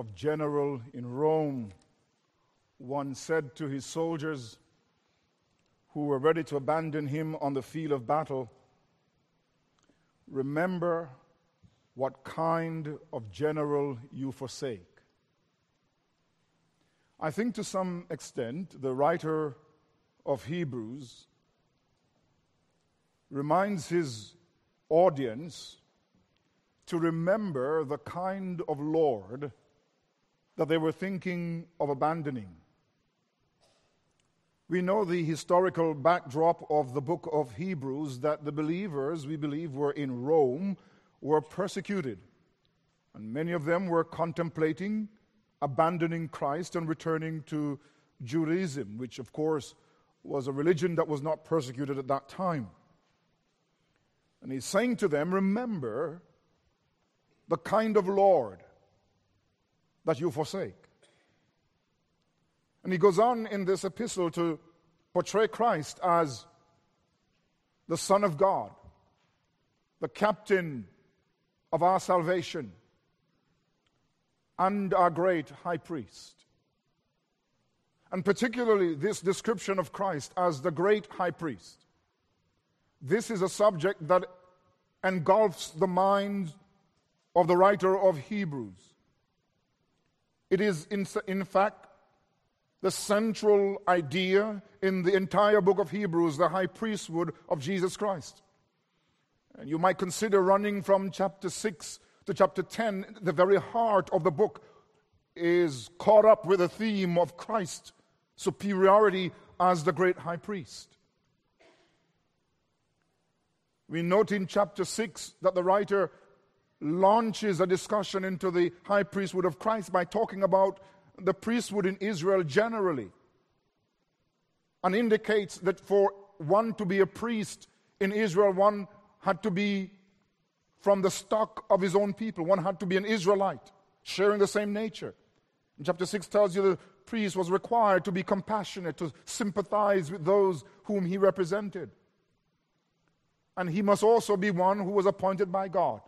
of general in Rome once said to his soldiers who were ready to abandon him on the field of battle Remember what kind of general you forsake. I think to some extent the writer of Hebrews reminds his audience to remember the kind of Lord that they were thinking of abandoning. We know the historical backdrop of the book of Hebrews that the believers, we believe, were in Rome, were persecuted. And many of them were contemplating abandoning Christ and returning to Judaism, which, of course, was a religion that was not persecuted at that time. And he's saying to them, Remember the kind of Lord that you forsake. And he goes on in this epistle to portray Christ as the Son of God, the captain of our salvation, and our great high priest. And particularly this description of Christ as the great high priest. This is a subject that engulfs the mind of the writer of Hebrews. It is, in, in fact, the central idea in the entire book of Hebrews, the high priesthood of Jesus Christ. And you might consider running from chapter 6 to chapter 10, the very heart of the book is caught up with the theme of Christ's superiority as the great high priest. We note in chapter 6 that the writer launches a discussion into the high priesthood of Christ by talking about the priesthood in Israel generally and indicates that for one to be a priest in Israel, one had to be from the stock of his own people. One had to be an Israelite, sharing the same nature. And chapter 6 tells you the priest was required to be compassionate, to sympathize with those whom he represented. And he must also be one who was appointed by God.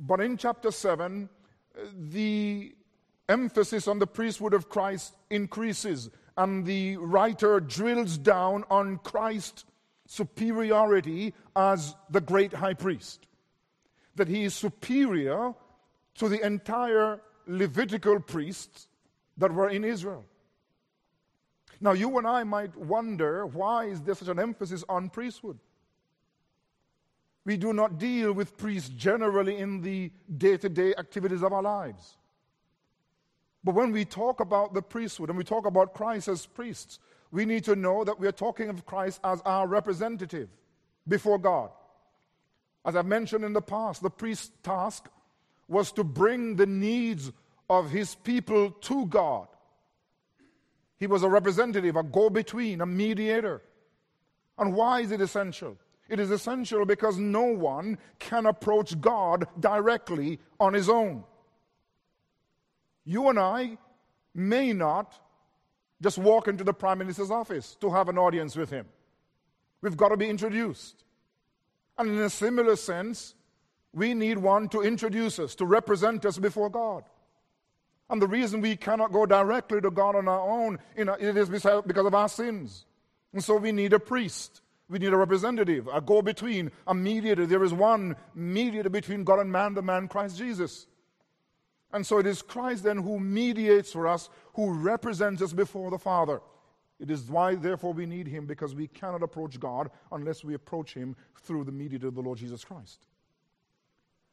But in chapter 7, uh, the emphasis on the priesthood of Christ increases, and the writer drills down on Christ's superiority as the great high priest. That he is superior to the entire Levitical priests that were in Israel. Now, you and I might wonder why is there such an emphasis on priesthood? We do not deal with priests generally in the day to day activities of our lives. But when we talk about the priesthood and we talk about Christ as priests, we need to know that we are talking of Christ as our representative before God. As I've mentioned in the past, the priest's task was to bring the needs of his people to God. He was a representative, a go between, a mediator. And why is it essential? It is essential because no one can approach God directly on his own. You and I may not just walk into the Prime Minister's office to have an audience with him. We've got to be introduced. And in a similar sense, we need one to introduce us, to represent us before God. And the reason we cannot go directly to God on our own, you know, it is because of our sins. And so we need a priest. We need a representative, a go between, a mediator. There is one mediator between God and man, the man Christ Jesus. And so it is Christ then who mediates for us, who represents us before the Father. It is why, therefore, we need him because we cannot approach God unless we approach him through the mediator of the Lord Jesus Christ.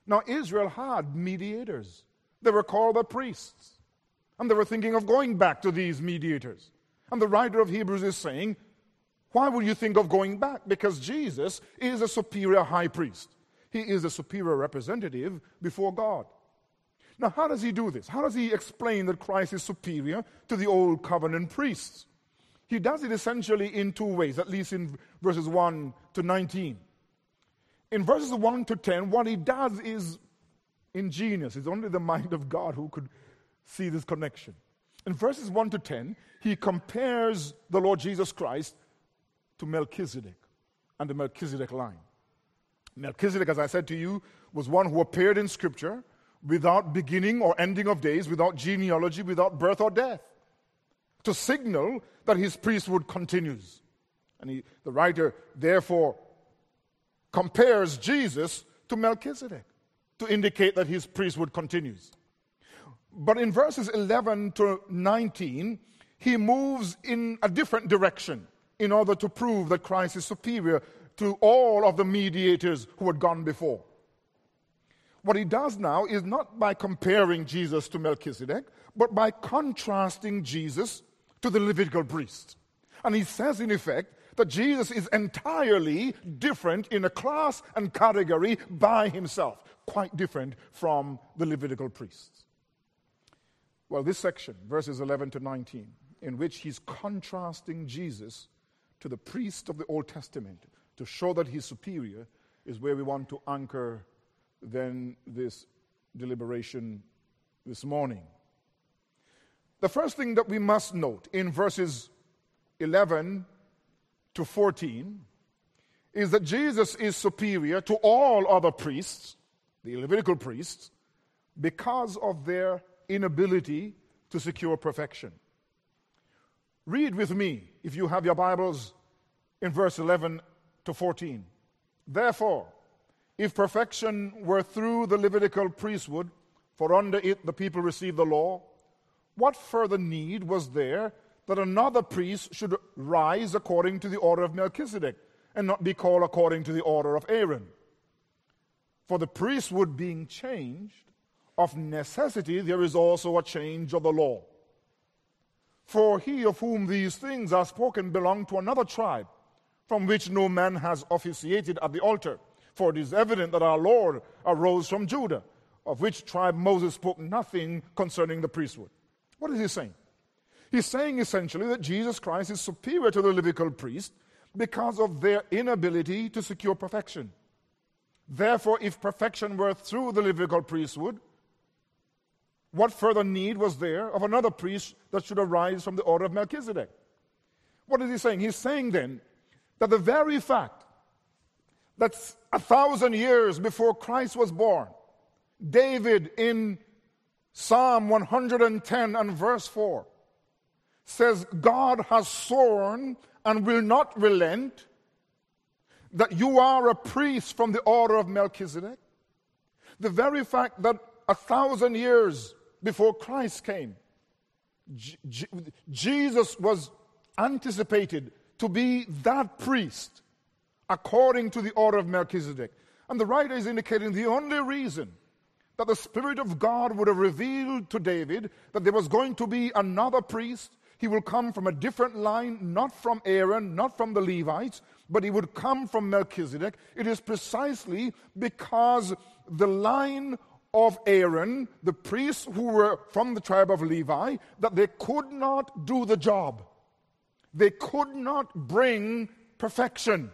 Now, Israel had mediators, they were called the priests. And they were thinking of going back to these mediators. And the writer of Hebrews is saying, Why would you think of going back? Because Jesus is a superior high priest, he is a superior representative before God. Now, how does he do this? How does he explain that Christ is superior to the old covenant priests? He does it essentially in two ways, at least in verses 1 to 19. In verses 1 to 10, what he does is ingenious. It's only the mind of God who could see this connection. In verses 1 to 10, he compares the Lord Jesus Christ to Melchizedek and the Melchizedek line. Melchizedek, as I said to you, was one who appeared in Scripture without beginning or ending of days, without genealogy, without birth or death, to signal that his priesthood continues. And he, the writer, therefore, compares Jesus to Melchizedek to indicate that his priesthood continues. But in verses 11 to 19, he moves in a different direction in order to prove that Christ is superior to all of the mediators who had gone before. What he does now is not by comparing Jesus to Melchizedek, but by contrasting Jesus to the Levitical priest. And he says, in effect, that Jesus is entirely different in a class and category by himself, quite different from the Levitical priests. Well, this section, verses 11 to 19, in which he's contrasting Jesus to the priest of the Old Testament to show that he's superior, is where we want to anchor then this deliberation this morning. The first thing that we must note in verses 11 to 14 is that Jesus is superior to all other priests, the Levitical priests, because of their inability to secure perfection. Read with me, if you have your Bibles, in verse 11 to 14. Therefore, if perfection were through the Levitical priesthood, for under it the people received the law, what further need was there that another priest should rise according to the order of Melchizedek and not be called according to the order of Aaron. For the priesthood being changed, of necessity there is also a change of the law. For he of whom these things are spoken belonged to another tribe, from which no man has officiated at the altar. For it is evident that our Lord arose from Judah, of which tribe Moses spoke nothing concerning the priesthood. What is he saying? He's saying essentially that Jesus Christ is superior to the Levitical priest because of their inability to secure perfection. Therefore, if perfection were through the Levitical priesthood, what further need was there of another priest that should arise from the order of Melchizedek? What is he saying? He's saying then that the very fact that a thousand years before Christ was born, David in Psalm 110 and verse 4 says, God has sworn and will not relent that you are a priest from the order of Melchizedek. The very fact that a thousand years before Christ came, Jesus was anticipated to be that priest according to the order of Melchizedek. And the writer is indicating the only reason that the Spirit of God would have revealed to David that there was going to be another priest he will come from a different line, not from Aaron, not from the Levites, but he would come from Melchizedek. It is precisely because the line of Aaron, the priests who were from the tribe of Levi, that they could not do the job. They could not bring perfection.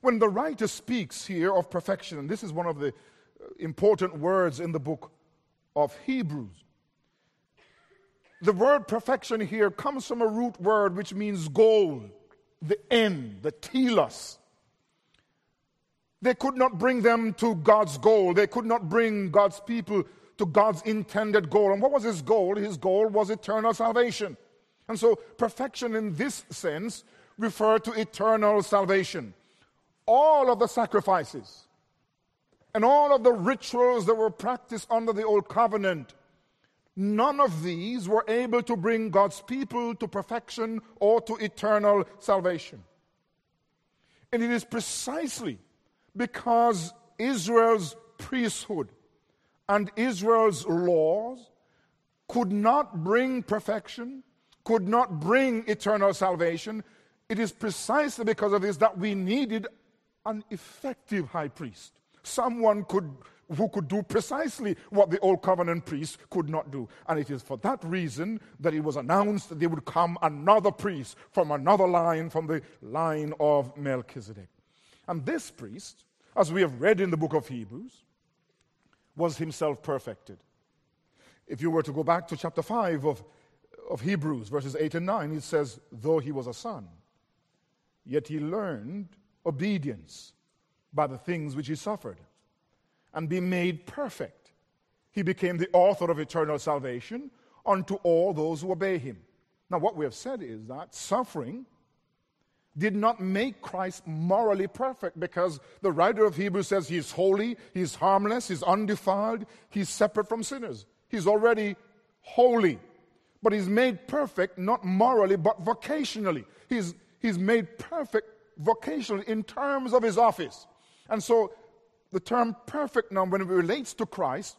When the writer speaks here of perfection, and this is one of the uh, important words in the book of Hebrews, the word perfection here comes from a root word which means goal, the end, the telos. They could not bring them to God's goal. They could not bring God's people to God's intended goal. And what was his goal? His goal was eternal salvation. And so, perfection in this sense referred to eternal salvation. All of the sacrifices and all of the rituals that were practiced under the old covenant None of these were able to bring God's people to perfection or to eternal salvation. And it is precisely because Israel's priesthood and Israel's laws could not bring perfection, could not bring eternal salvation. It is precisely because of this that we needed an effective high priest. Someone could who could do precisely what the old covenant priest could not do. And it is for that reason that it was announced that there would come another priest from another line, from the line of Melchizedek. And this priest, as we have read in the book of Hebrews, was himself perfected. If you were to go back to chapter 5 of, of Hebrews, verses 8 and 9, it says, Though he was a son, yet he learned obedience by the things which he suffered and be made perfect He became the author of eternal salvation unto all those who obey him. Now, what we have said is that suffering did not make Christ morally perfect because the writer of Hebrews says he's holy, he's harmless, he's undefiled, he's separate from sinners. He's already holy. But he's made perfect not morally but vocationally. He's, he's made perfect vocationally in terms of his office. And so the term perfect now, when it relates to Christ,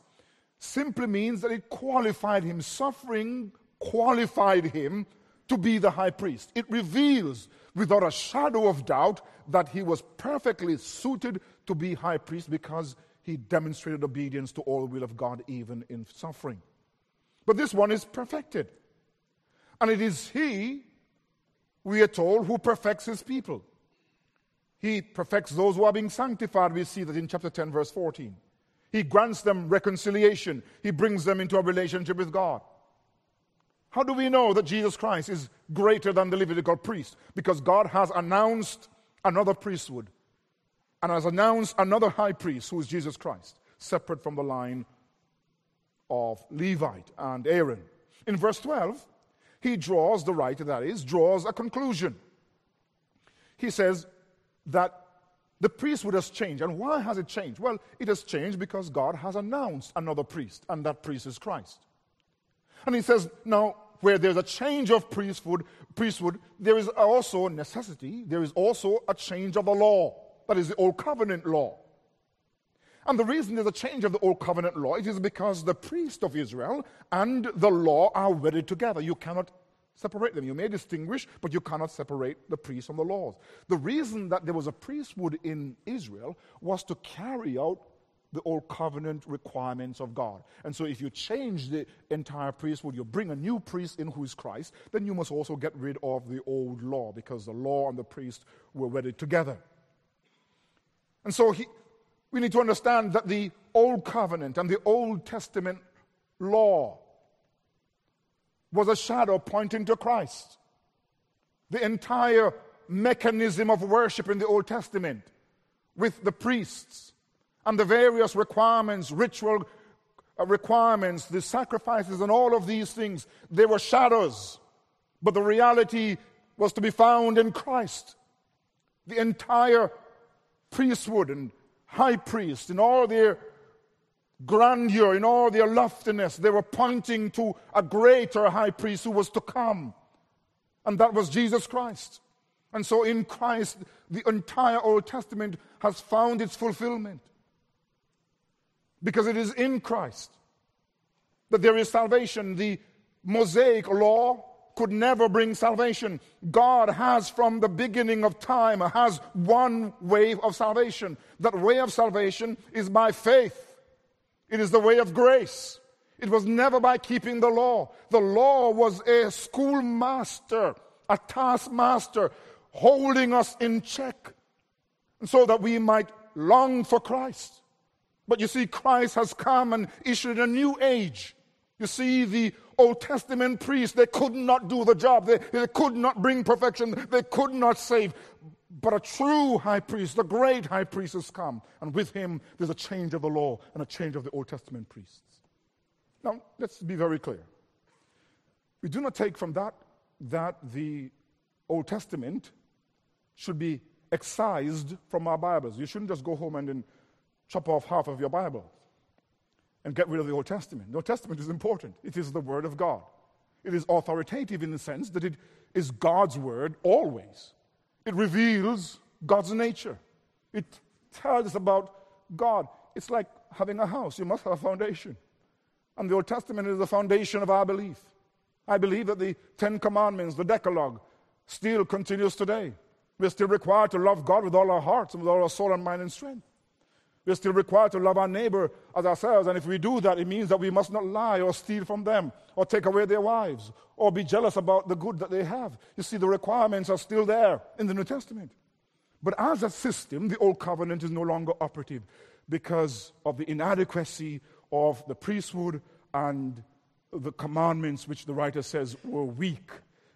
simply means that it qualified him. Suffering qualified him to be the high priest. It reveals without a shadow of doubt that he was perfectly suited to be high priest because he demonstrated obedience to all the will of God even in suffering. But this one is perfected. And it is he, we are told, who perfects his people. He perfects those who are being sanctified. We see that in chapter 10, verse 14. He grants them reconciliation, he brings them into a relationship with God. How do we know that Jesus Christ is greater than the Levitical priest? Because God has announced another priesthood and has announced another high priest who is Jesus Christ, separate from the line of Levite and Aaron. In verse 12, he draws, the writer that is, draws a conclusion. He says that the priesthood has changed. And why has it changed? Well, it has changed because God has announced another priest, and that priest is Christ. And he says, now, where there's a change of priesthood, priesthood, there is also necessity, there is also a change of the law. That is the old covenant law. And the reason there's a change of the old covenant law it is because the priest of Israel and the law are wedded together. You cannot separate them. You may distinguish, but you cannot separate the priest from the laws. The reason that there was a priesthood in Israel was to carry out the old covenant requirements of God. And so, if you change the entire priesthood, you bring a new priest in who is Christ, then you must also get rid of the old law because the law and the priest were wedded together. And so, he, we need to understand that the old covenant and the Old Testament law was a shadow pointing to Christ. The entire mechanism of worship in the Old Testament with the priests and the various requirements, ritual uh, requirements, the sacrifices, and all of these things, they were shadows. But the reality was to be found in Christ. The entire priesthood and high priest, in all their grandeur, in all their loftiness, they were pointing to a greater high priest who was to come. And that was Jesus Christ. And so in Christ, the entire Old Testament has found its fulfillment. Because it is in Christ that there is salvation. The Mosaic law could never bring salvation. God has, from the beginning of time, has one way of salvation. That way of salvation is by faith. It is the way of grace. It was never by keeping the law. The law was a schoolmaster, a taskmaster, holding us in check so that we might long for Christ. But you see, Christ has come and issued a new age. You see, the Old Testament priests, they could not do the job. They, they could not bring perfection. They could not save. But a true high priest, the great high priest, has come. And with him, there's a change of the law and a change of the Old Testament priests. Now, let's be very clear. We do not take from that that the Old Testament should be excised from our Bibles. You shouldn't just go home and then chop off half of your Bible and get rid of the Old Testament. The Old Testament is important, it is the Word of God. It is authoritative in the sense that it is God's Word always. It reveals God's nature, it tells us about God. It's like having a house, you must have a foundation. And the Old Testament is the foundation of our belief. I believe that the Ten Commandments, the Decalogue, still continues today. We're still required to love God with all our hearts and with all our soul and mind and strength. We're still required to love our neighbor as ourselves. And if we do that, it means that we must not lie or steal from them or take away their wives or be jealous about the good that they have. You see, the requirements are still there in the New Testament. But as a system, the Old Covenant is no longer operative because of the inadequacy of the priesthood and the commandments, which the writer says were weak.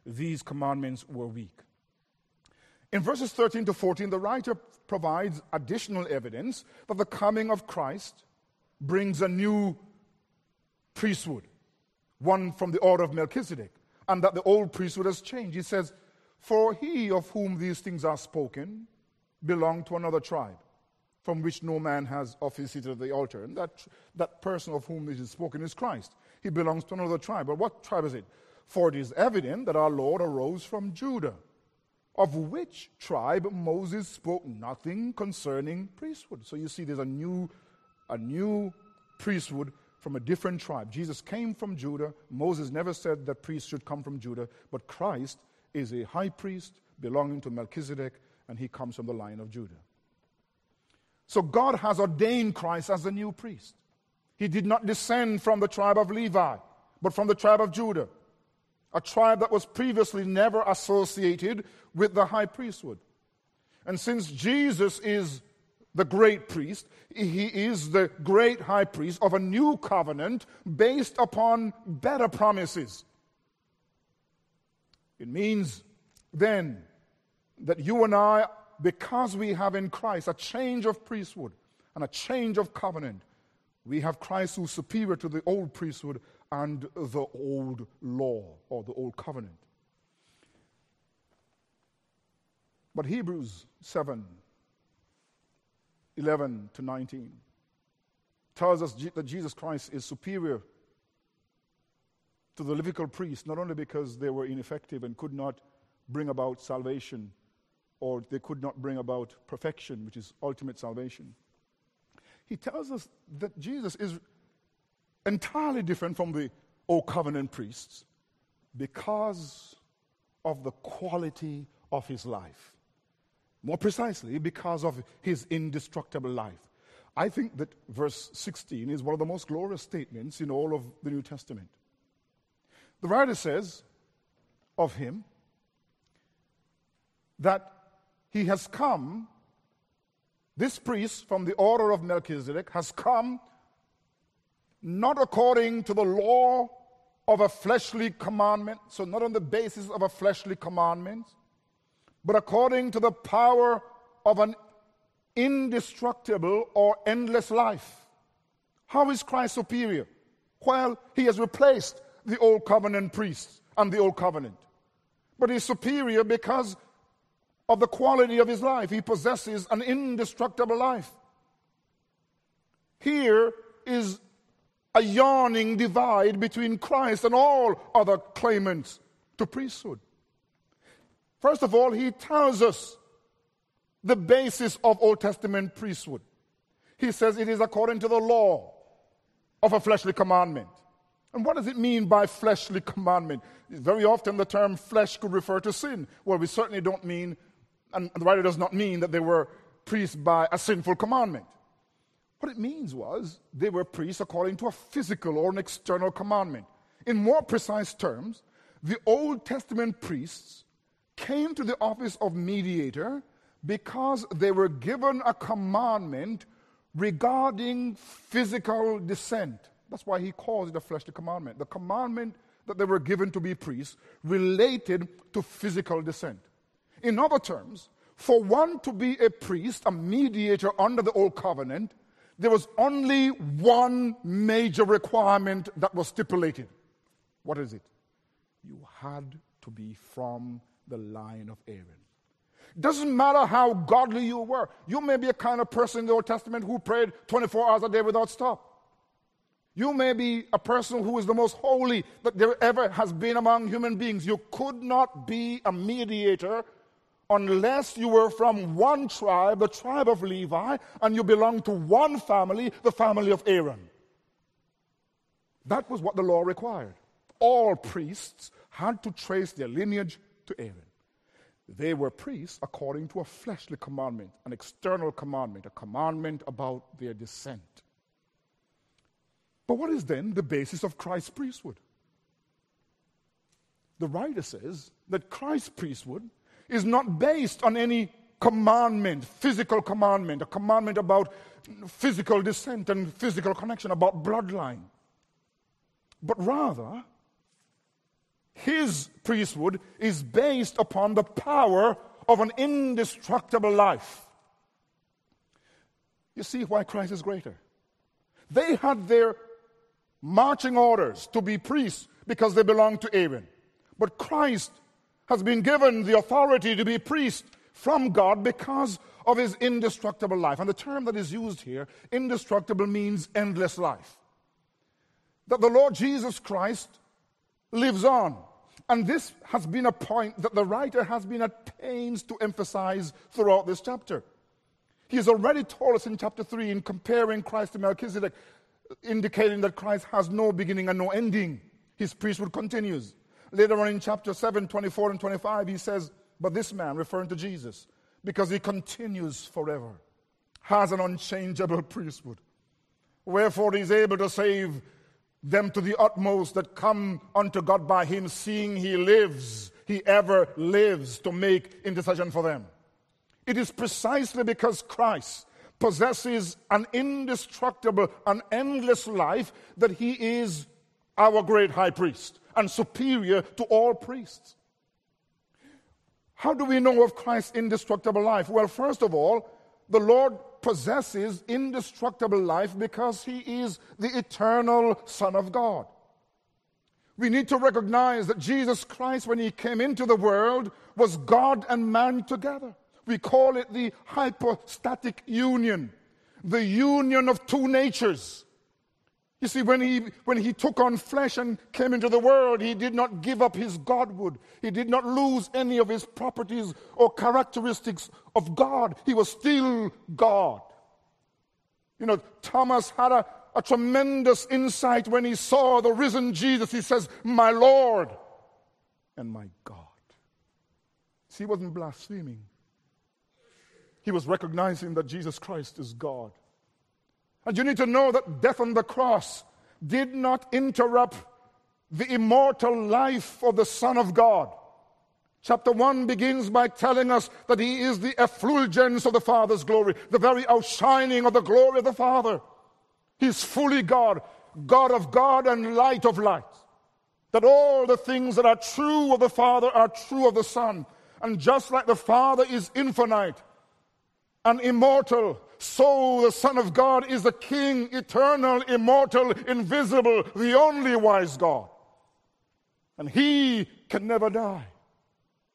These commandments were weak. In verses 13 to 14, the writer provides additional evidence that the coming of Christ brings a new priesthood, one from the order of Melchizedek, and that the old priesthood has changed. He says, For he of whom these things are spoken belonged to another tribe, from which no man has officiated at the altar. And that, that person of whom this is spoken is Christ. He belongs to another tribe. But what tribe is it? For it is evident that our Lord arose from Judah, of which tribe Moses spoke nothing concerning priesthood. So you see, there's a new, a new priesthood from a different tribe. Jesus came from Judah. Moses never said that priests should come from Judah, but Christ is a high priest belonging to Melchizedek, and he comes from the line of Judah. So God has ordained Christ as the new priest. He did not descend from the tribe of Levi, but from the tribe of Judah a tribe that was previously never associated with the high priesthood. And since Jesus is the great priest, he is the great high priest of a new covenant based upon better promises. It means then that you and I, because we have in Christ a change of priesthood and a change of covenant, we have Christ who's superior to the old priesthood and the old law or the old covenant. But Hebrews 7 11 to 19 tells us that Jesus Christ is superior to the Levitical priests, not only because they were ineffective and could not bring about salvation, or they could not bring about perfection, which is ultimate salvation. He tells us that Jesus is entirely different from the Old Covenant priests because of the quality of his life. More precisely, because of his indestructible life. I think that verse 16 is one of the most glorious statements in all of the New Testament. The writer says of him that he has come, this priest from the order of Melchizedek has come not according to the law of a fleshly commandment, so not on the basis of a fleshly commandment, but according to the power of an indestructible or endless life. How is Christ superior? Well, he has replaced the old covenant priests and the old covenant. But he's superior because of the quality of his life. He possesses an indestructible life. Here is a yawning divide between Christ and all other claimants to priesthood. First of all, he tells us the basis of Old Testament priesthood. He says it is according to the law of a fleshly commandment. And what does it mean by fleshly commandment? Very often the term flesh could refer to sin. Well, we certainly don't mean, and the writer does not mean that they were priests by a sinful commandment. What it means was they were priests according to a physical or an external commandment. In more precise terms, the Old Testament priests came to the office of mediator because they were given a commandment regarding physical descent. That's why he calls it a fleshly commandment. The commandment that they were given to be priests related to physical descent. In other terms, for one to be a priest, a mediator under the old covenant, there was only one major requirement that was stipulated. What is it? You had to be from the line of Aaron. Doesn't matter how godly you were. You may be a kind of person in the Old Testament who prayed 24 hours a day without stop. You may be a person who is the most holy that there ever has been among human beings. You could not be a mediator unless you were from one tribe, the tribe of Levi, and you belonged to one family, the family of Aaron. That was what the law required. All priests had to trace their lineage to Aaron. They were priests according to a fleshly commandment, an external commandment, a commandment about their descent. But what is then the basis of Christ's priesthood? The writer says that Christ's priesthood is not based on any commandment, physical commandment, a commandment about physical descent and physical connection, about bloodline. But rather, his priesthood is based upon the power of an indestructible life. You see why Christ is greater. They had their marching orders to be priests because they belonged to Aaron. But Christ has been given the authority to be priest from God because of his indestructible life. And the term that is used here, indestructible, means endless life. That the Lord Jesus Christ lives on. And this has been a point that the writer has been at pains to emphasize throughout this chapter. He has already told us in chapter 3 in comparing Christ to Melchizedek, indicating that Christ has no beginning and no ending. His priesthood continues. Later on in chapter 7, 24 and 25, he says, But this man, referring to Jesus, because he continues forever, has an unchangeable priesthood. Wherefore he is able to save them to the utmost that come unto God by him, seeing he lives, he ever lives to make intercession for them. It is precisely because Christ possesses an indestructible an endless life that he is our great high priest and superior to all priests. How do we know of Christ's indestructible life? Well, first of all, the Lord possesses indestructible life because he is the eternal Son of God. We need to recognize that Jesus Christ, when he came into the world, was God and man together. We call it the hypostatic union, the union of two natures. You see, when he, when he took on flesh and came into the world, he did not give up his Godhood. He did not lose any of his properties or characteristics of God. He was still God. You know, Thomas had a, a tremendous insight when he saw the risen Jesus. He says, My Lord and my God. See, he wasn't blaspheming, he was recognizing that Jesus Christ is God. And you need to know that death on the cross did not interrupt the immortal life of the Son of God. Chapter 1 begins by telling us that he is the effulgence of the Father's glory, the very outshining of the glory of the Father. He's fully God, God of God and light of light. That all the things that are true of the Father are true of the Son. And just like the Father is infinite and immortal, so the Son of God is the King, eternal, immortal, invisible, the only wise God. And He can never die.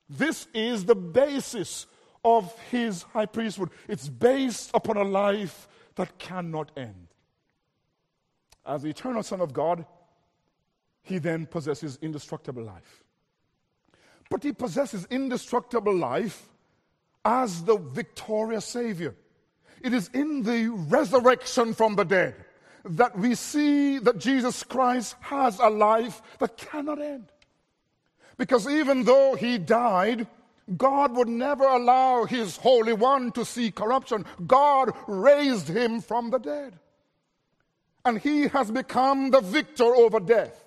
This is the basis of His high priesthood. It's based upon a life that cannot end. As the eternal Son of God, He then possesses indestructible life. But He possesses indestructible life as the victorious Savior. It is in the resurrection from the dead that we see that Jesus Christ has a life that cannot end. Because even though he died, God would never allow his Holy One to see corruption. God raised him from the dead. And he has become the victor over death.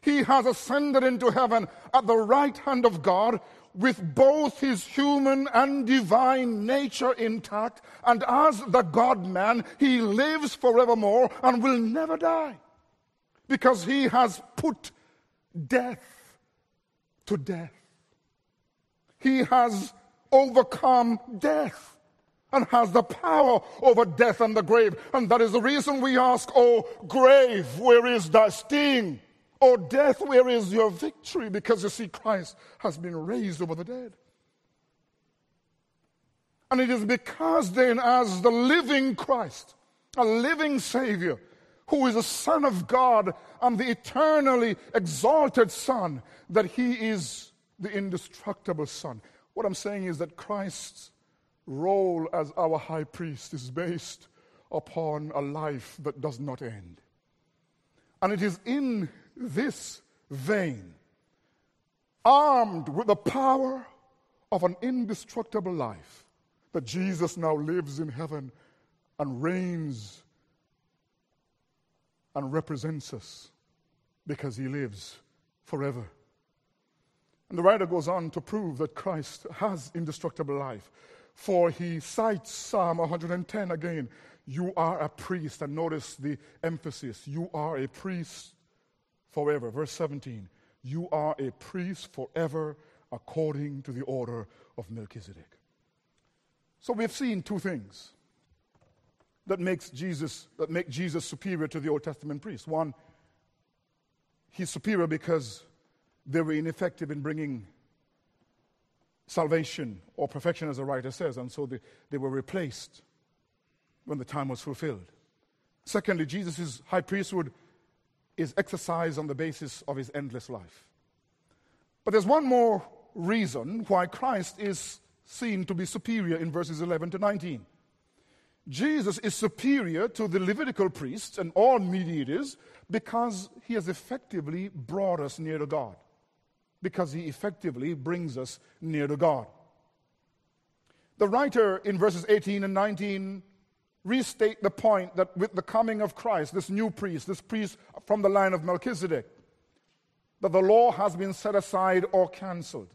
He has ascended into heaven at the right hand of God with both his human and divine nature intact, and as the God man, he lives forevermore and will never die because he has put death to death. He has overcome death and has the power over death and the grave. And that is the reason we ask, Oh, grave, where is thy sting? Oh, death, where is your victory? Because you see, Christ has been raised over the dead. And it is because then, as the living Christ, a living Savior, who is a Son of God and the eternally exalted Son, that He is the indestructible Son. What I'm saying is that Christ's role as our high priest is based upon a life that does not end. And it is in this vein, armed with the power of an indestructible life, that Jesus now lives in heaven and reigns and represents us because he lives forever. And the writer goes on to prove that Christ has indestructible life. For he cites Psalm 110 again. You are a priest. And notice the emphasis. You are a priest forever. Verse 17, you are a priest forever according to the order of Melchizedek. So we've seen two things that makes Jesus that make Jesus superior to the Old Testament priests. One, he's superior because they were ineffective in bringing salvation or perfection, as the writer says, and so they, they were replaced when the time was fulfilled. Secondly, Jesus' high priesthood is exercised on the basis of his endless life. But there's one more reason why Christ is seen to be superior in verses 11 to 19. Jesus is superior to the Levitical priests and all mediators because he has effectively brought us near to God. Because he effectively brings us near to God. The writer in verses 18 and 19 restate the point that with the coming of Christ, this new priest, this priest from the line of Melchizedek, that the law has been set aside or cancelled.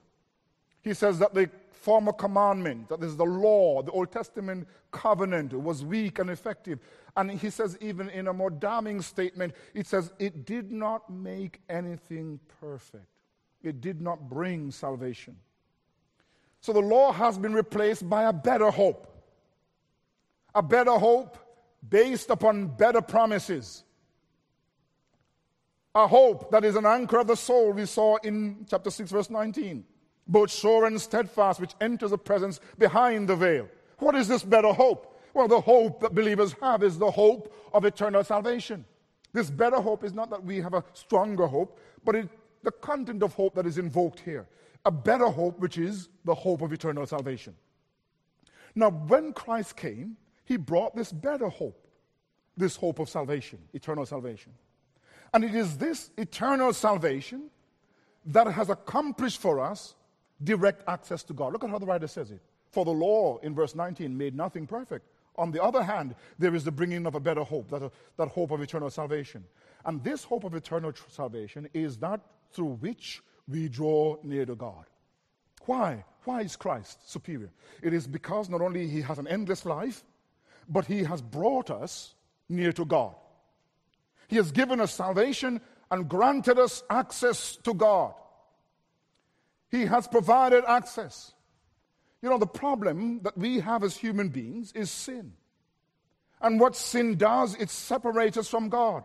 He says that the former commandment, that is the law, the Old Testament covenant, was weak and effective. And he says, even in a more damning statement, it says, it did not make anything perfect, it did not bring salvation. So the law has been replaced by a better hope. A better hope based upon better promises a hope that is an anchor of the soul, we saw in chapter 6, verse 19. Both sure and steadfast, which enters the presence behind the veil. What is this better hope? Well, the hope that believers have is the hope of eternal salvation. This better hope is not that we have a stronger hope, but it, the content of hope that is invoked here. A better hope, which is the hope of eternal salvation. Now, when Christ came, he brought this better hope, this hope of salvation, eternal salvation. And it is this eternal salvation that has accomplished for us direct access to God. Look at how the writer says it. For the law, in verse 19, made nothing perfect. On the other hand, there is the bringing of a better hope, that, that hope of eternal salvation. And this hope of eternal salvation is that through which we draw near to God. Why? Why is Christ superior? It is because not only he has an endless life, but he has brought us near to God. He has given us salvation and granted us access to God. He has provided access. You know, the problem that we have as human beings is sin. And what sin does, it separates us from God.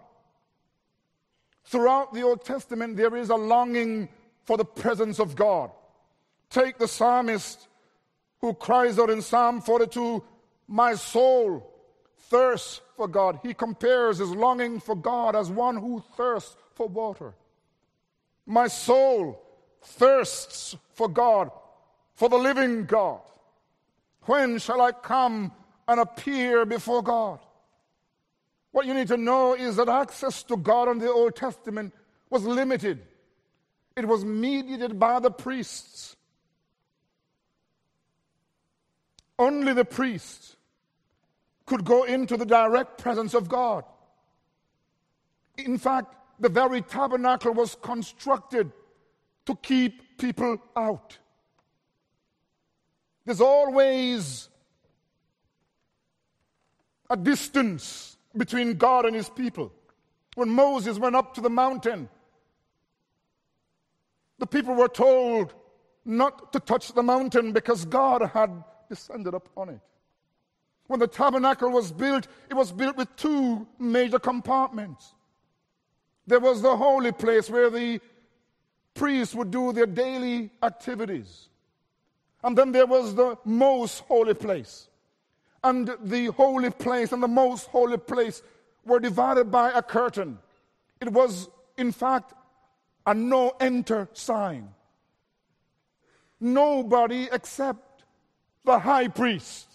Throughout the Old Testament, there is a longing for the presence of God. Take the psalmist who cries out in Psalm 42 My soul thirsts for God. He compares his longing for God as one who thirsts for water. My soul thirsts for God, for the living God. When shall I come and appear before God? What you need to know is that access to God in the Old Testament was limited. It was mediated by the priests. Only the priests could go into the direct presence of God. In fact, the very tabernacle was constructed to keep people out. There's always a distance between God and his people. When Moses went up to the mountain, the people were told not to touch the mountain because God had descended upon it. When the tabernacle was built, it was built with two major compartments. There was the holy place where the priests would do their daily activities. And then there was the most holy place. And the holy place and the most holy place were divided by a curtain. It was, in fact, a no enter sign. Nobody except the high priest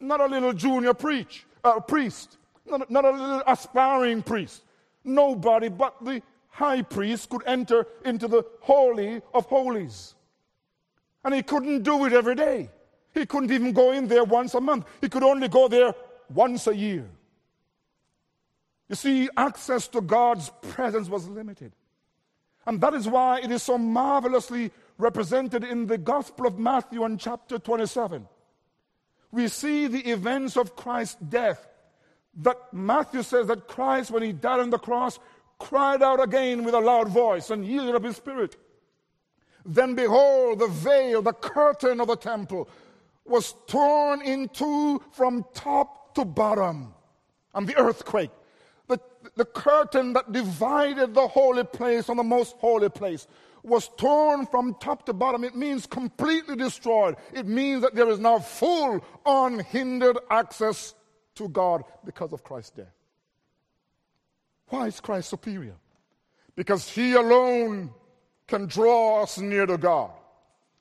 not a little junior preach, uh, priest, not, not a little aspiring priest. Nobody but the high priest could enter into the Holy of Holies. And he couldn't do it every day. He couldn't even go in there once a month. He could only go there once a year. You see, access to God's presence was limited. And that is why it is so marvelously represented in the Gospel of Matthew in chapter 27 we see the events of Christ's death. That Matthew says that Christ, when he died on the cross, cried out again with a loud voice and yielded up his spirit. Then behold, the veil, the curtain of the temple, was torn in two from top to bottom. And the earthquake, the the curtain that divided the holy place from the most holy place was torn from top to bottom. It means completely destroyed. It means that there is now full, unhindered access to God because of Christ's death. Why is Christ superior? Because He alone can draw us near to God.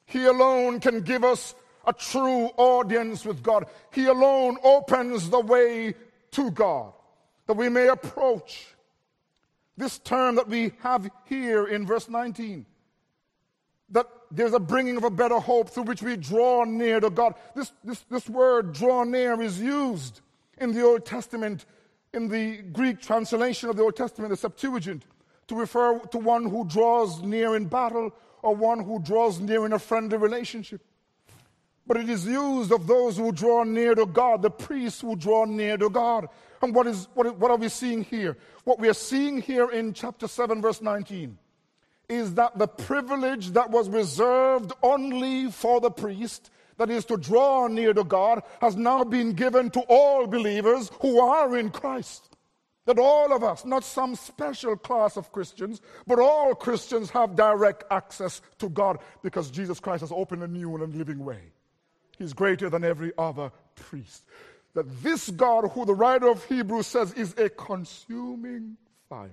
He alone can give us a true audience with God. He alone opens the way to God that we may approach. This term that we have here in verse 19 that there's a bringing of a better hope through which we draw near to God. This, this, this word, draw near, is used in the Old Testament, in the Greek translation of the Old Testament, the Septuagint, to refer to one who draws near in battle or one who draws near in a friendly relationship. But it is used of those who draw near to God, the priests who draw near to God. And what, is, what, what are we seeing here? What we are seeing here in chapter 7, verse 19 is that the privilege that was reserved only for the priest, that is to draw near to God, has now been given to all believers who are in Christ. That all of us, not some special class of Christians, but all Christians have direct access to God because Jesus Christ has opened a new and living way. He's greater than every other priest. That this God, who the writer of Hebrews says is a consuming fire,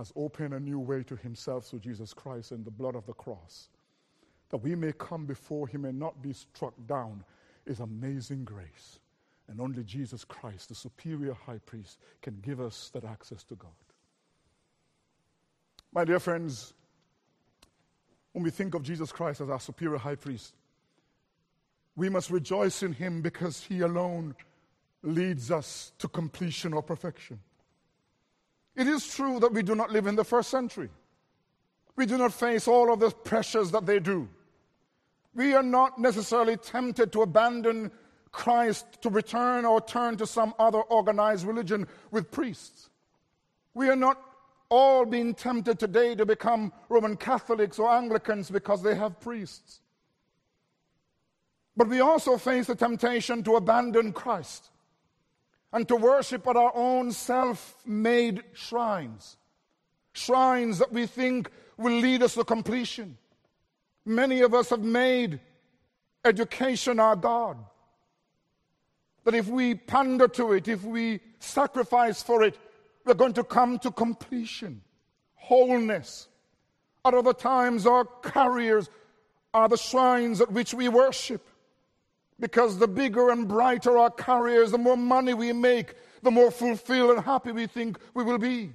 has opened a new way to himself through Jesus Christ and the blood of the cross. That we may come before him and not be struck down is amazing grace. And only Jesus Christ, the superior high priest, can give us that access to God. My dear friends, when we think of Jesus Christ as our superior high priest, we must rejoice in him because he alone leads us to completion or perfection. It is true that we do not live in the first century. We do not face all of the pressures that they do. We are not necessarily tempted to abandon Christ to return or turn to some other organized religion with priests. We are not all being tempted today to become Roman Catholics or Anglicans because they have priests. But we also face the temptation to abandon Christ and to worship at our own self made shrines. Shrines that we think will lead us to completion. Many of us have made education our God. That if we pander to it, if we sacrifice for it, we're going to come to completion, wholeness. At other times, our carriers are the shrines at which we worship. Because the bigger and brighter our careers, the more money we make, the more fulfilled and happy we think we will be.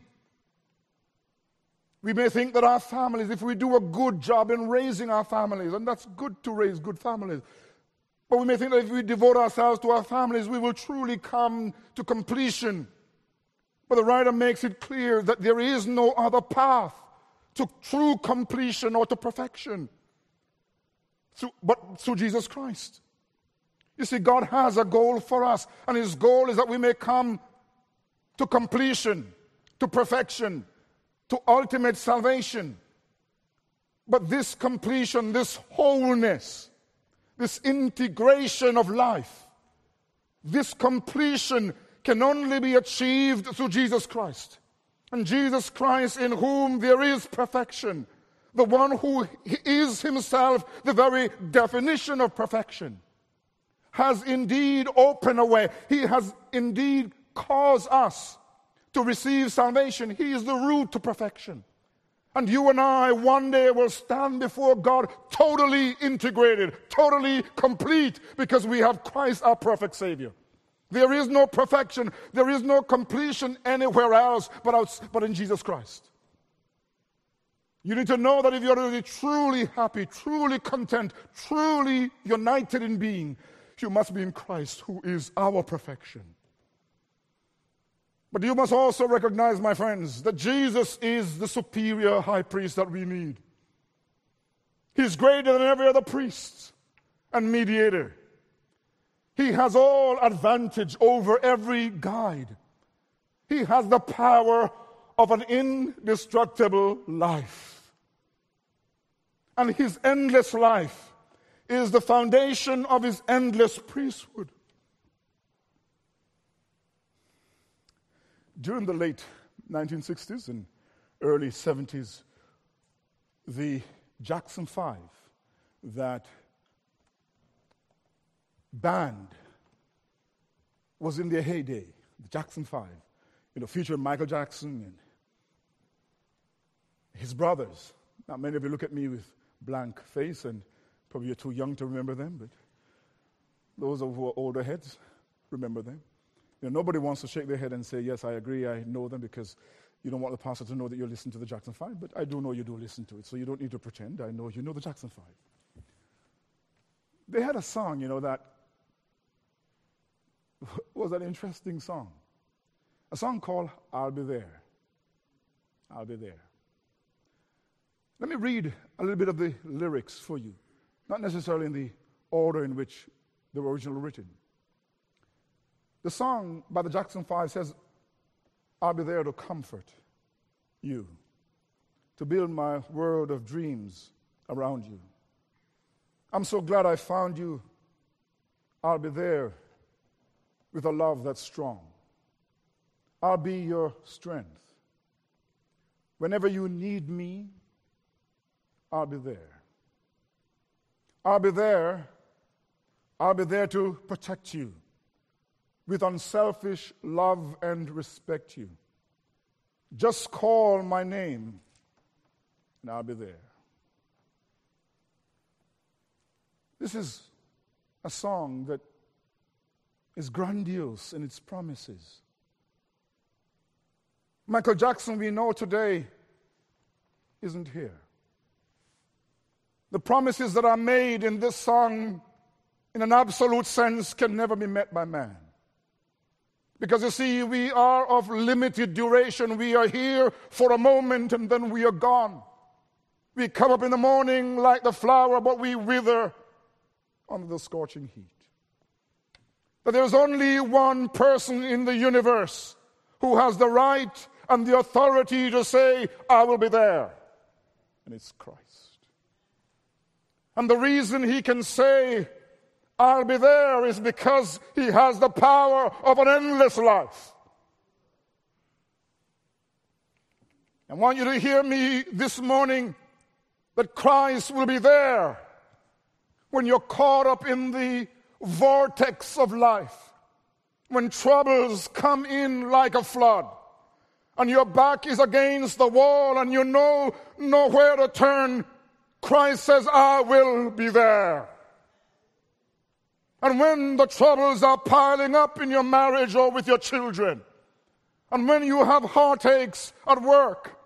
We may think that our families, if we do a good job in raising our families, and that's good to raise good families, but we may think that if we devote ourselves to our families, we will truly come to completion. But the writer makes it clear that there is no other path to true completion or to perfection but through Jesus Christ. You see, God has a goal for us, and His goal is that we may come to completion, to perfection, to ultimate salvation. But this completion, this wholeness, this integration of life, this completion can only be achieved through Jesus Christ. And Jesus Christ, in whom there is perfection, the one who is himself the very definition of perfection has indeed opened a way. He has indeed caused us to receive salvation. He is the route to perfection. And you and I one day will stand before God totally integrated, totally complete, because we have Christ, our perfect Savior. There is no perfection, there is no completion anywhere else but, out, but in Jesus Christ. You need to know that if you're be truly happy, truly content, truly united in being, you must be in Christ, who is our perfection. But you must also recognize, my friends, that Jesus is the superior high priest that we need. He's greater than every other priest and mediator. He has all advantage over every guide. He has the power of an indestructible life. And his endless life is the foundation of his endless priesthood. During the late 1960s and early 70s, the Jackson Five, that band, was in their heyday. The Jackson Five, you know, featuring Michael Jackson and his brothers. Now, many of you look at me with blank face, and probably you're too young to remember them, but those of who are older heads remember them. You know, nobody wants to shake their head and say, Yes, I agree, I know them, because you don't want the pastor to know that you listen to the Jackson Five, but I do know you do listen to it, so you don't need to pretend. I know you know the Jackson Five. They had a song, you know, that was an interesting song. A song called I'll Be There. I'll Be There. Let me read a little bit of the lyrics for you, not necessarily in the order in which they were originally written. The song by the Jackson Five says, I'll be there to comfort you, to build my world of dreams around you. I'm so glad I found you. I'll be there with a love that's strong. I'll be your strength. Whenever you need me, I'll be there. I'll be there. I'll be there to protect you with unselfish love and respect you. Just call my name and I'll be there. This is a song that is grandiose in its promises. Michael Jackson, we know today, isn't here. The promises that are made in this song, in an absolute sense, can never be met by man. Because you see, we are of limited duration. We are here for a moment and then we are gone. We come up in the morning like the flower, but we wither under the scorching heat. But there's only one person in the universe who has the right and the authority to say, I will be there. And it's Christ. And the reason he can say, I'll be there is because he has the power of an endless life. I want you to hear me this morning that Christ will be there when you're caught up in the vortex of life, when troubles come in like a flood, and your back is against the wall and you know nowhere to turn, Christ says, I will be there. And when the troubles are piling up in your marriage or with your children, and when you have heartaches at work,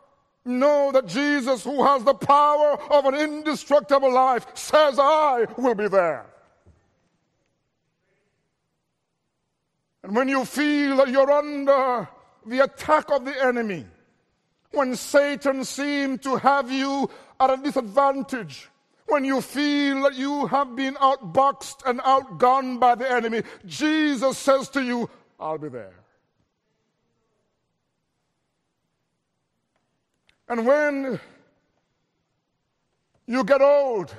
know that Jesus, who has the power of an indestructible life, says, I will be there. And when you feel that you're under the attack of the enemy, when Satan seems to have you at a disadvantage, when you feel that you have been outboxed and outgone by the enemy, Jesus says to you, I'll be there. And when you get old,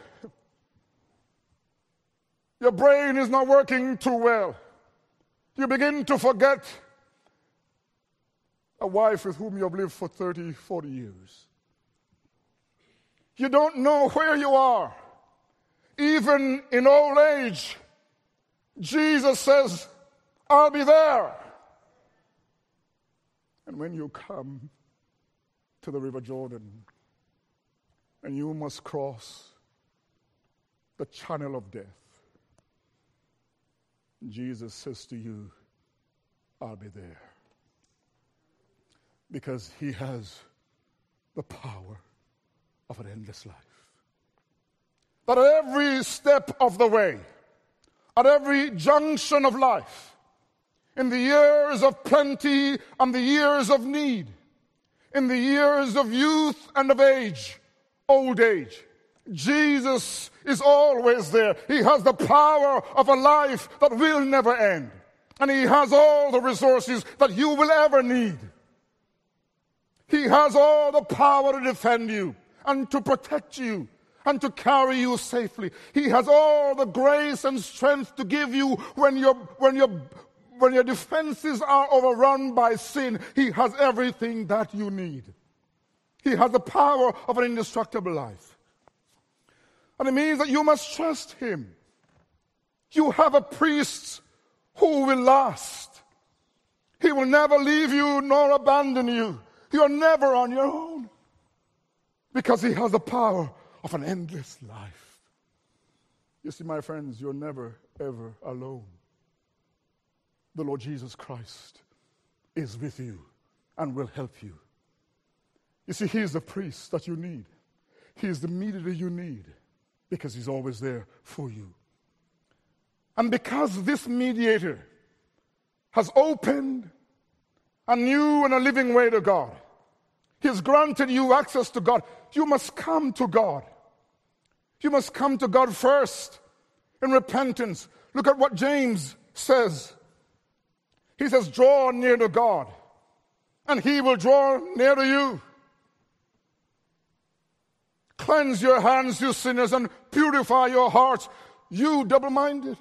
your brain is not working too well. You begin to forget a wife with whom you have lived for 30, 40 years. You don't know where you are. Even in old age, Jesus says, I'll be there. And when you come to the River Jordan and you must cross the channel of death, Jesus says to you, I'll be there. Because he has the power of an endless life. That at every step of the way, at every junction of life, in the years of plenty and the years of need, in the years of youth and of age, old age, Jesus is always there. He has the power of a life that will never end. And He has all the resources that you will ever need. He has all the power to defend you and to protect you and to carry you safely. He has all the grace and strength to give you when you're, when you're when your defenses are overrun by sin, He has everything that you need. He has the power of an indestructible life. And it means that you must trust Him. You have a priest who will last. He will never leave you nor abandon you. You're never on your own because He has the power of an endless life. You see, my friends, you're never, ever alone. The Lord Jesus Christ is with you and will help you. You see, He is the priest that you need, He is the mediator you need because He's always there for you. And because this mediator has opened a new and a living way to God, He has granted you access to God, you must come to God. You must come to God first in repentance. Look at what James says. He says, Draw near to God, and He will draw near to you. Cleanse your hands, you sinners, and purify your hearts, you double minded.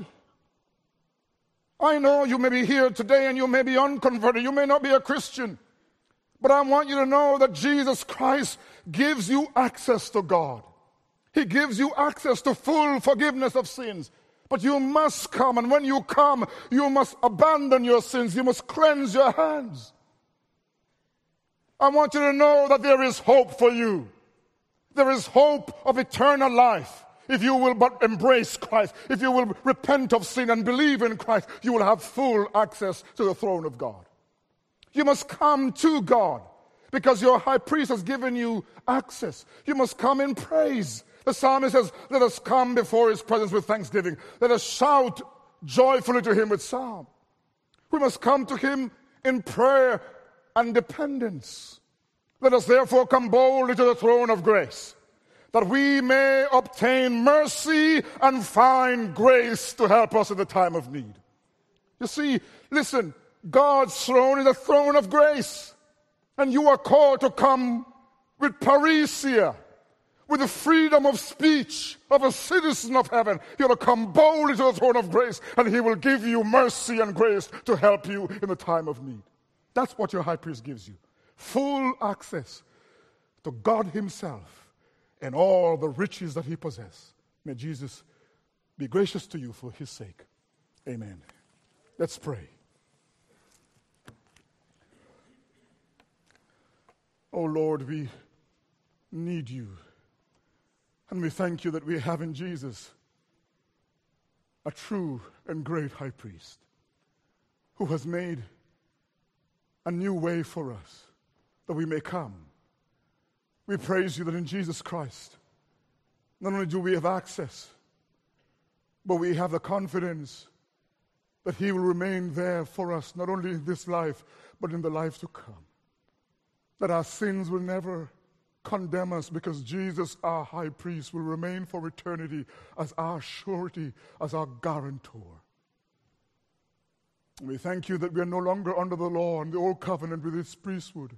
I know you may be here today and you may be unconverted. You may not be a Christian. But I want you to know that Jesus Christ gives you access to God. He gives you access to full forgiveness of sins. But you must come, and when you come, you must abandon your sins. You must cleanse your hands. I want you to know that there is hope for you. There is hope of eternal life. If you will but embrace Christ, if you will repent of sin and believe in Christ, you will have full access to the throne of God. You must come to God because your high priest has given you access. You must come in praise. The psalmist says, Let us come before his presence with thanksgiving. Let us shout joyfully to him with psalm. We must come to him in prayer and dependence. Let us therefore come boldly to the throne of grace, that we may obtain mercy and find grace to help us in the time of need. You see, listen, God's throne is a throne of grace, and you are called to come with parrhesia with the freedom of speech of a citizen of heaven. You're to come boldly to the throne of grace, and He will give you mercy and grace to help you in the time of need. That's what your high priest gives you full access to God Himself and all the riches that He possesses. May Jesus be gracious to you for His sake. Amen. Let's pray. Oh Lord, we need you. And we thank you that we have in Jesus a true and great high priest who has made a new way for us that we may come. We praise you that in Jesus Christ, not only do we have access, but we have the confidence that He will remain there for us, not only in this life, but in the life to come. That our sins will never condemn us because Jesus, our high priest, will remain for eternity as our surety, as our guarantor. We thank you that we are no longer under the law and the old covenant with its priesthood,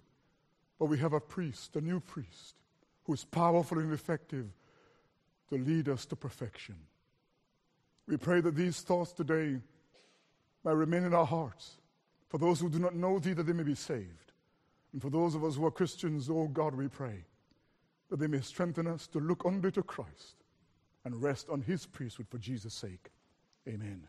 but we have a priest, a new priest, who is powerful and effective to lead us to perfection. We pray that these thoughts today may remain in our hearts for those who do not know thee, that they may be saved. And for those of us who are Christians, oh God, we pray that they may strengthen us to look only to Christ and rest on his priesthood for Jesus' sake. Amen.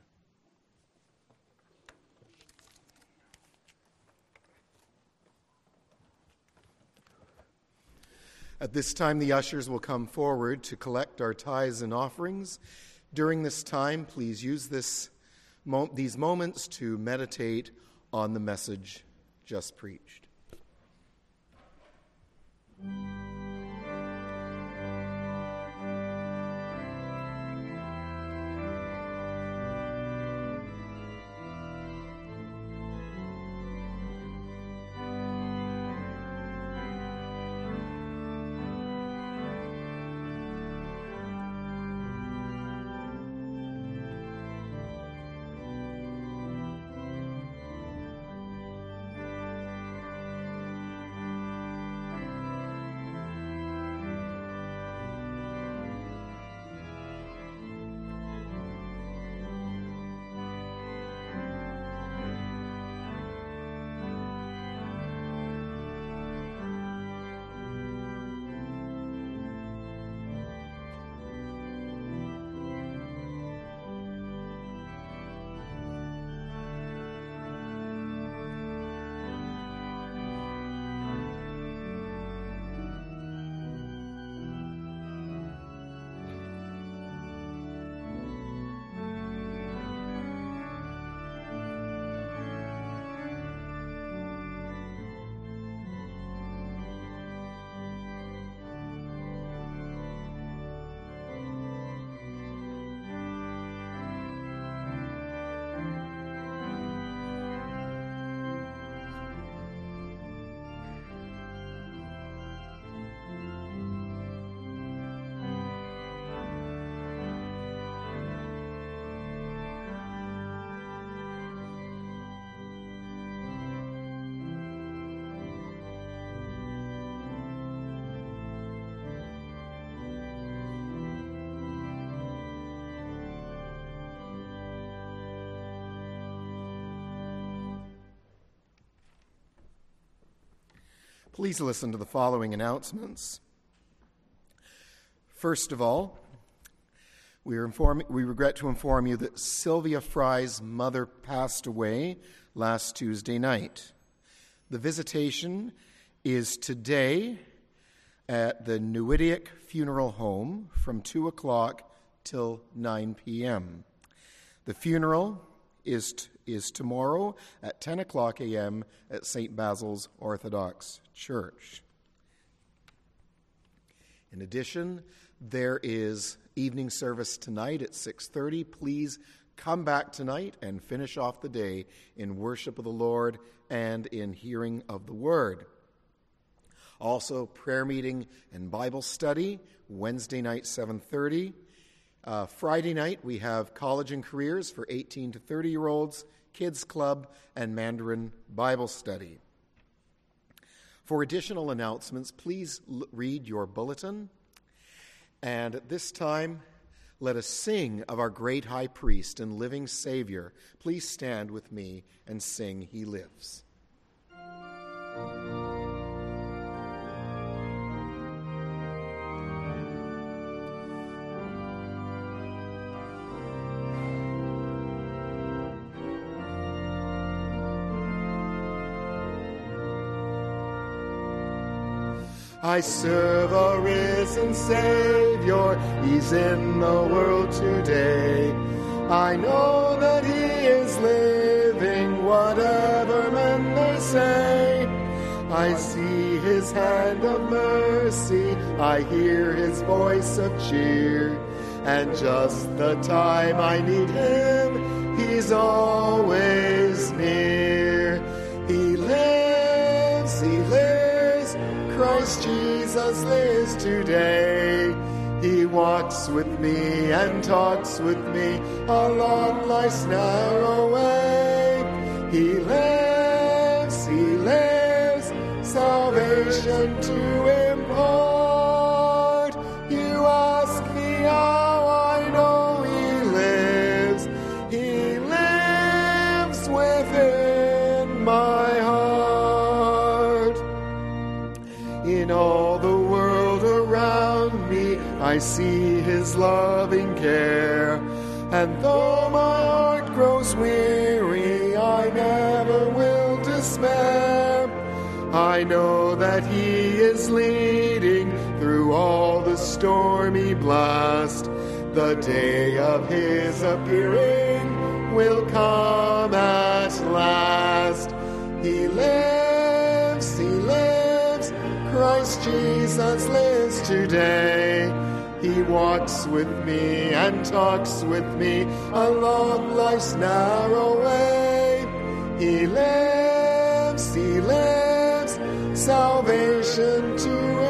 At this time, the ushers will come forward to collect our tithes and offerings. During this time, please use this, these moments to meditate on the message just preached. Please listen to the following announcements. First of all, we, inform, we regret to inform you that Sylvia Fry's mother passed away last Tuesday night. The visitation is today at the Newidiak Funeral Home from 2 o'clock till 9 p.m. The funeral is, t- is tomorrow at 10 o'clock a.m. at St. Basil's Orthodox Church. In addition, there is evening service tonight at 6:30. Please come back tonight and finish off the day in worship of the Lord and in hearing of the word. Also, prayer meeting and Bible study Wednesday night 7:30. Uh, Friday night we have college and careers for 18 to 30 year olds, kids club, and Mandarin Bible study. For additional announcements, please l- read your bulletin. And at this time, let us sing of our great high priest and living Savior. Please stand with me and sing, He Lives. I serve a risen Savior, He's in the world today. I know that He is living, whatever men may say. I see His hand of mercy, I hear His voice of cheer, and just the time I need Him, He's always near. He lives, He lives. Christ Jesus lives today. He walks with me and talks with me along life's narrow way. He see His loving care. And though my heart grows weary, I never will despair. I know that He is leading through all the stormy blast. The day of His appearing will come at last. He lives, He lives. Christ Jesus lives today. He walks with me and talks with me along life's narrow way. He lives, He lives, salvation to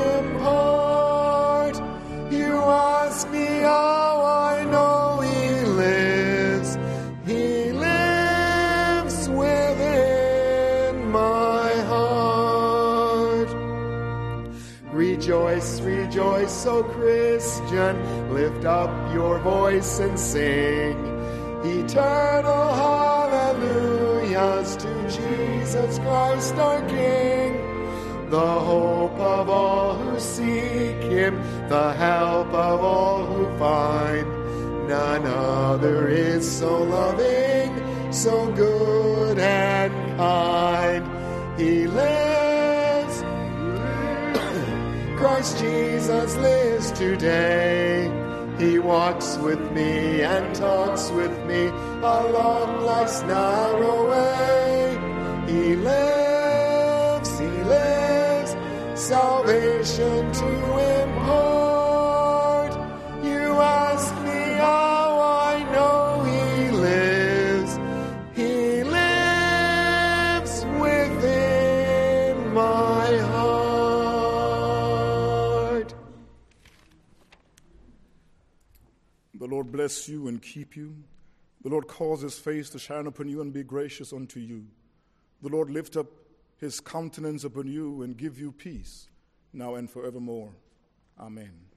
rejoice, O Christian, lift up your voice and sing. Eternal hallelujahs to Jesus Christ our King. The hope of all who seek Him, the help of all who find. None other is so loving, so good and kind. He lives Christ Jesus lives today. He walks with me and talks with me along life's narrow way. He lives, He lives, salvation to bless you and keep you. The Lord cause his face to shine upon you and be gracious unto you. The Lord lift up his countenance upon you and give you peace, now and forevermore. Amen.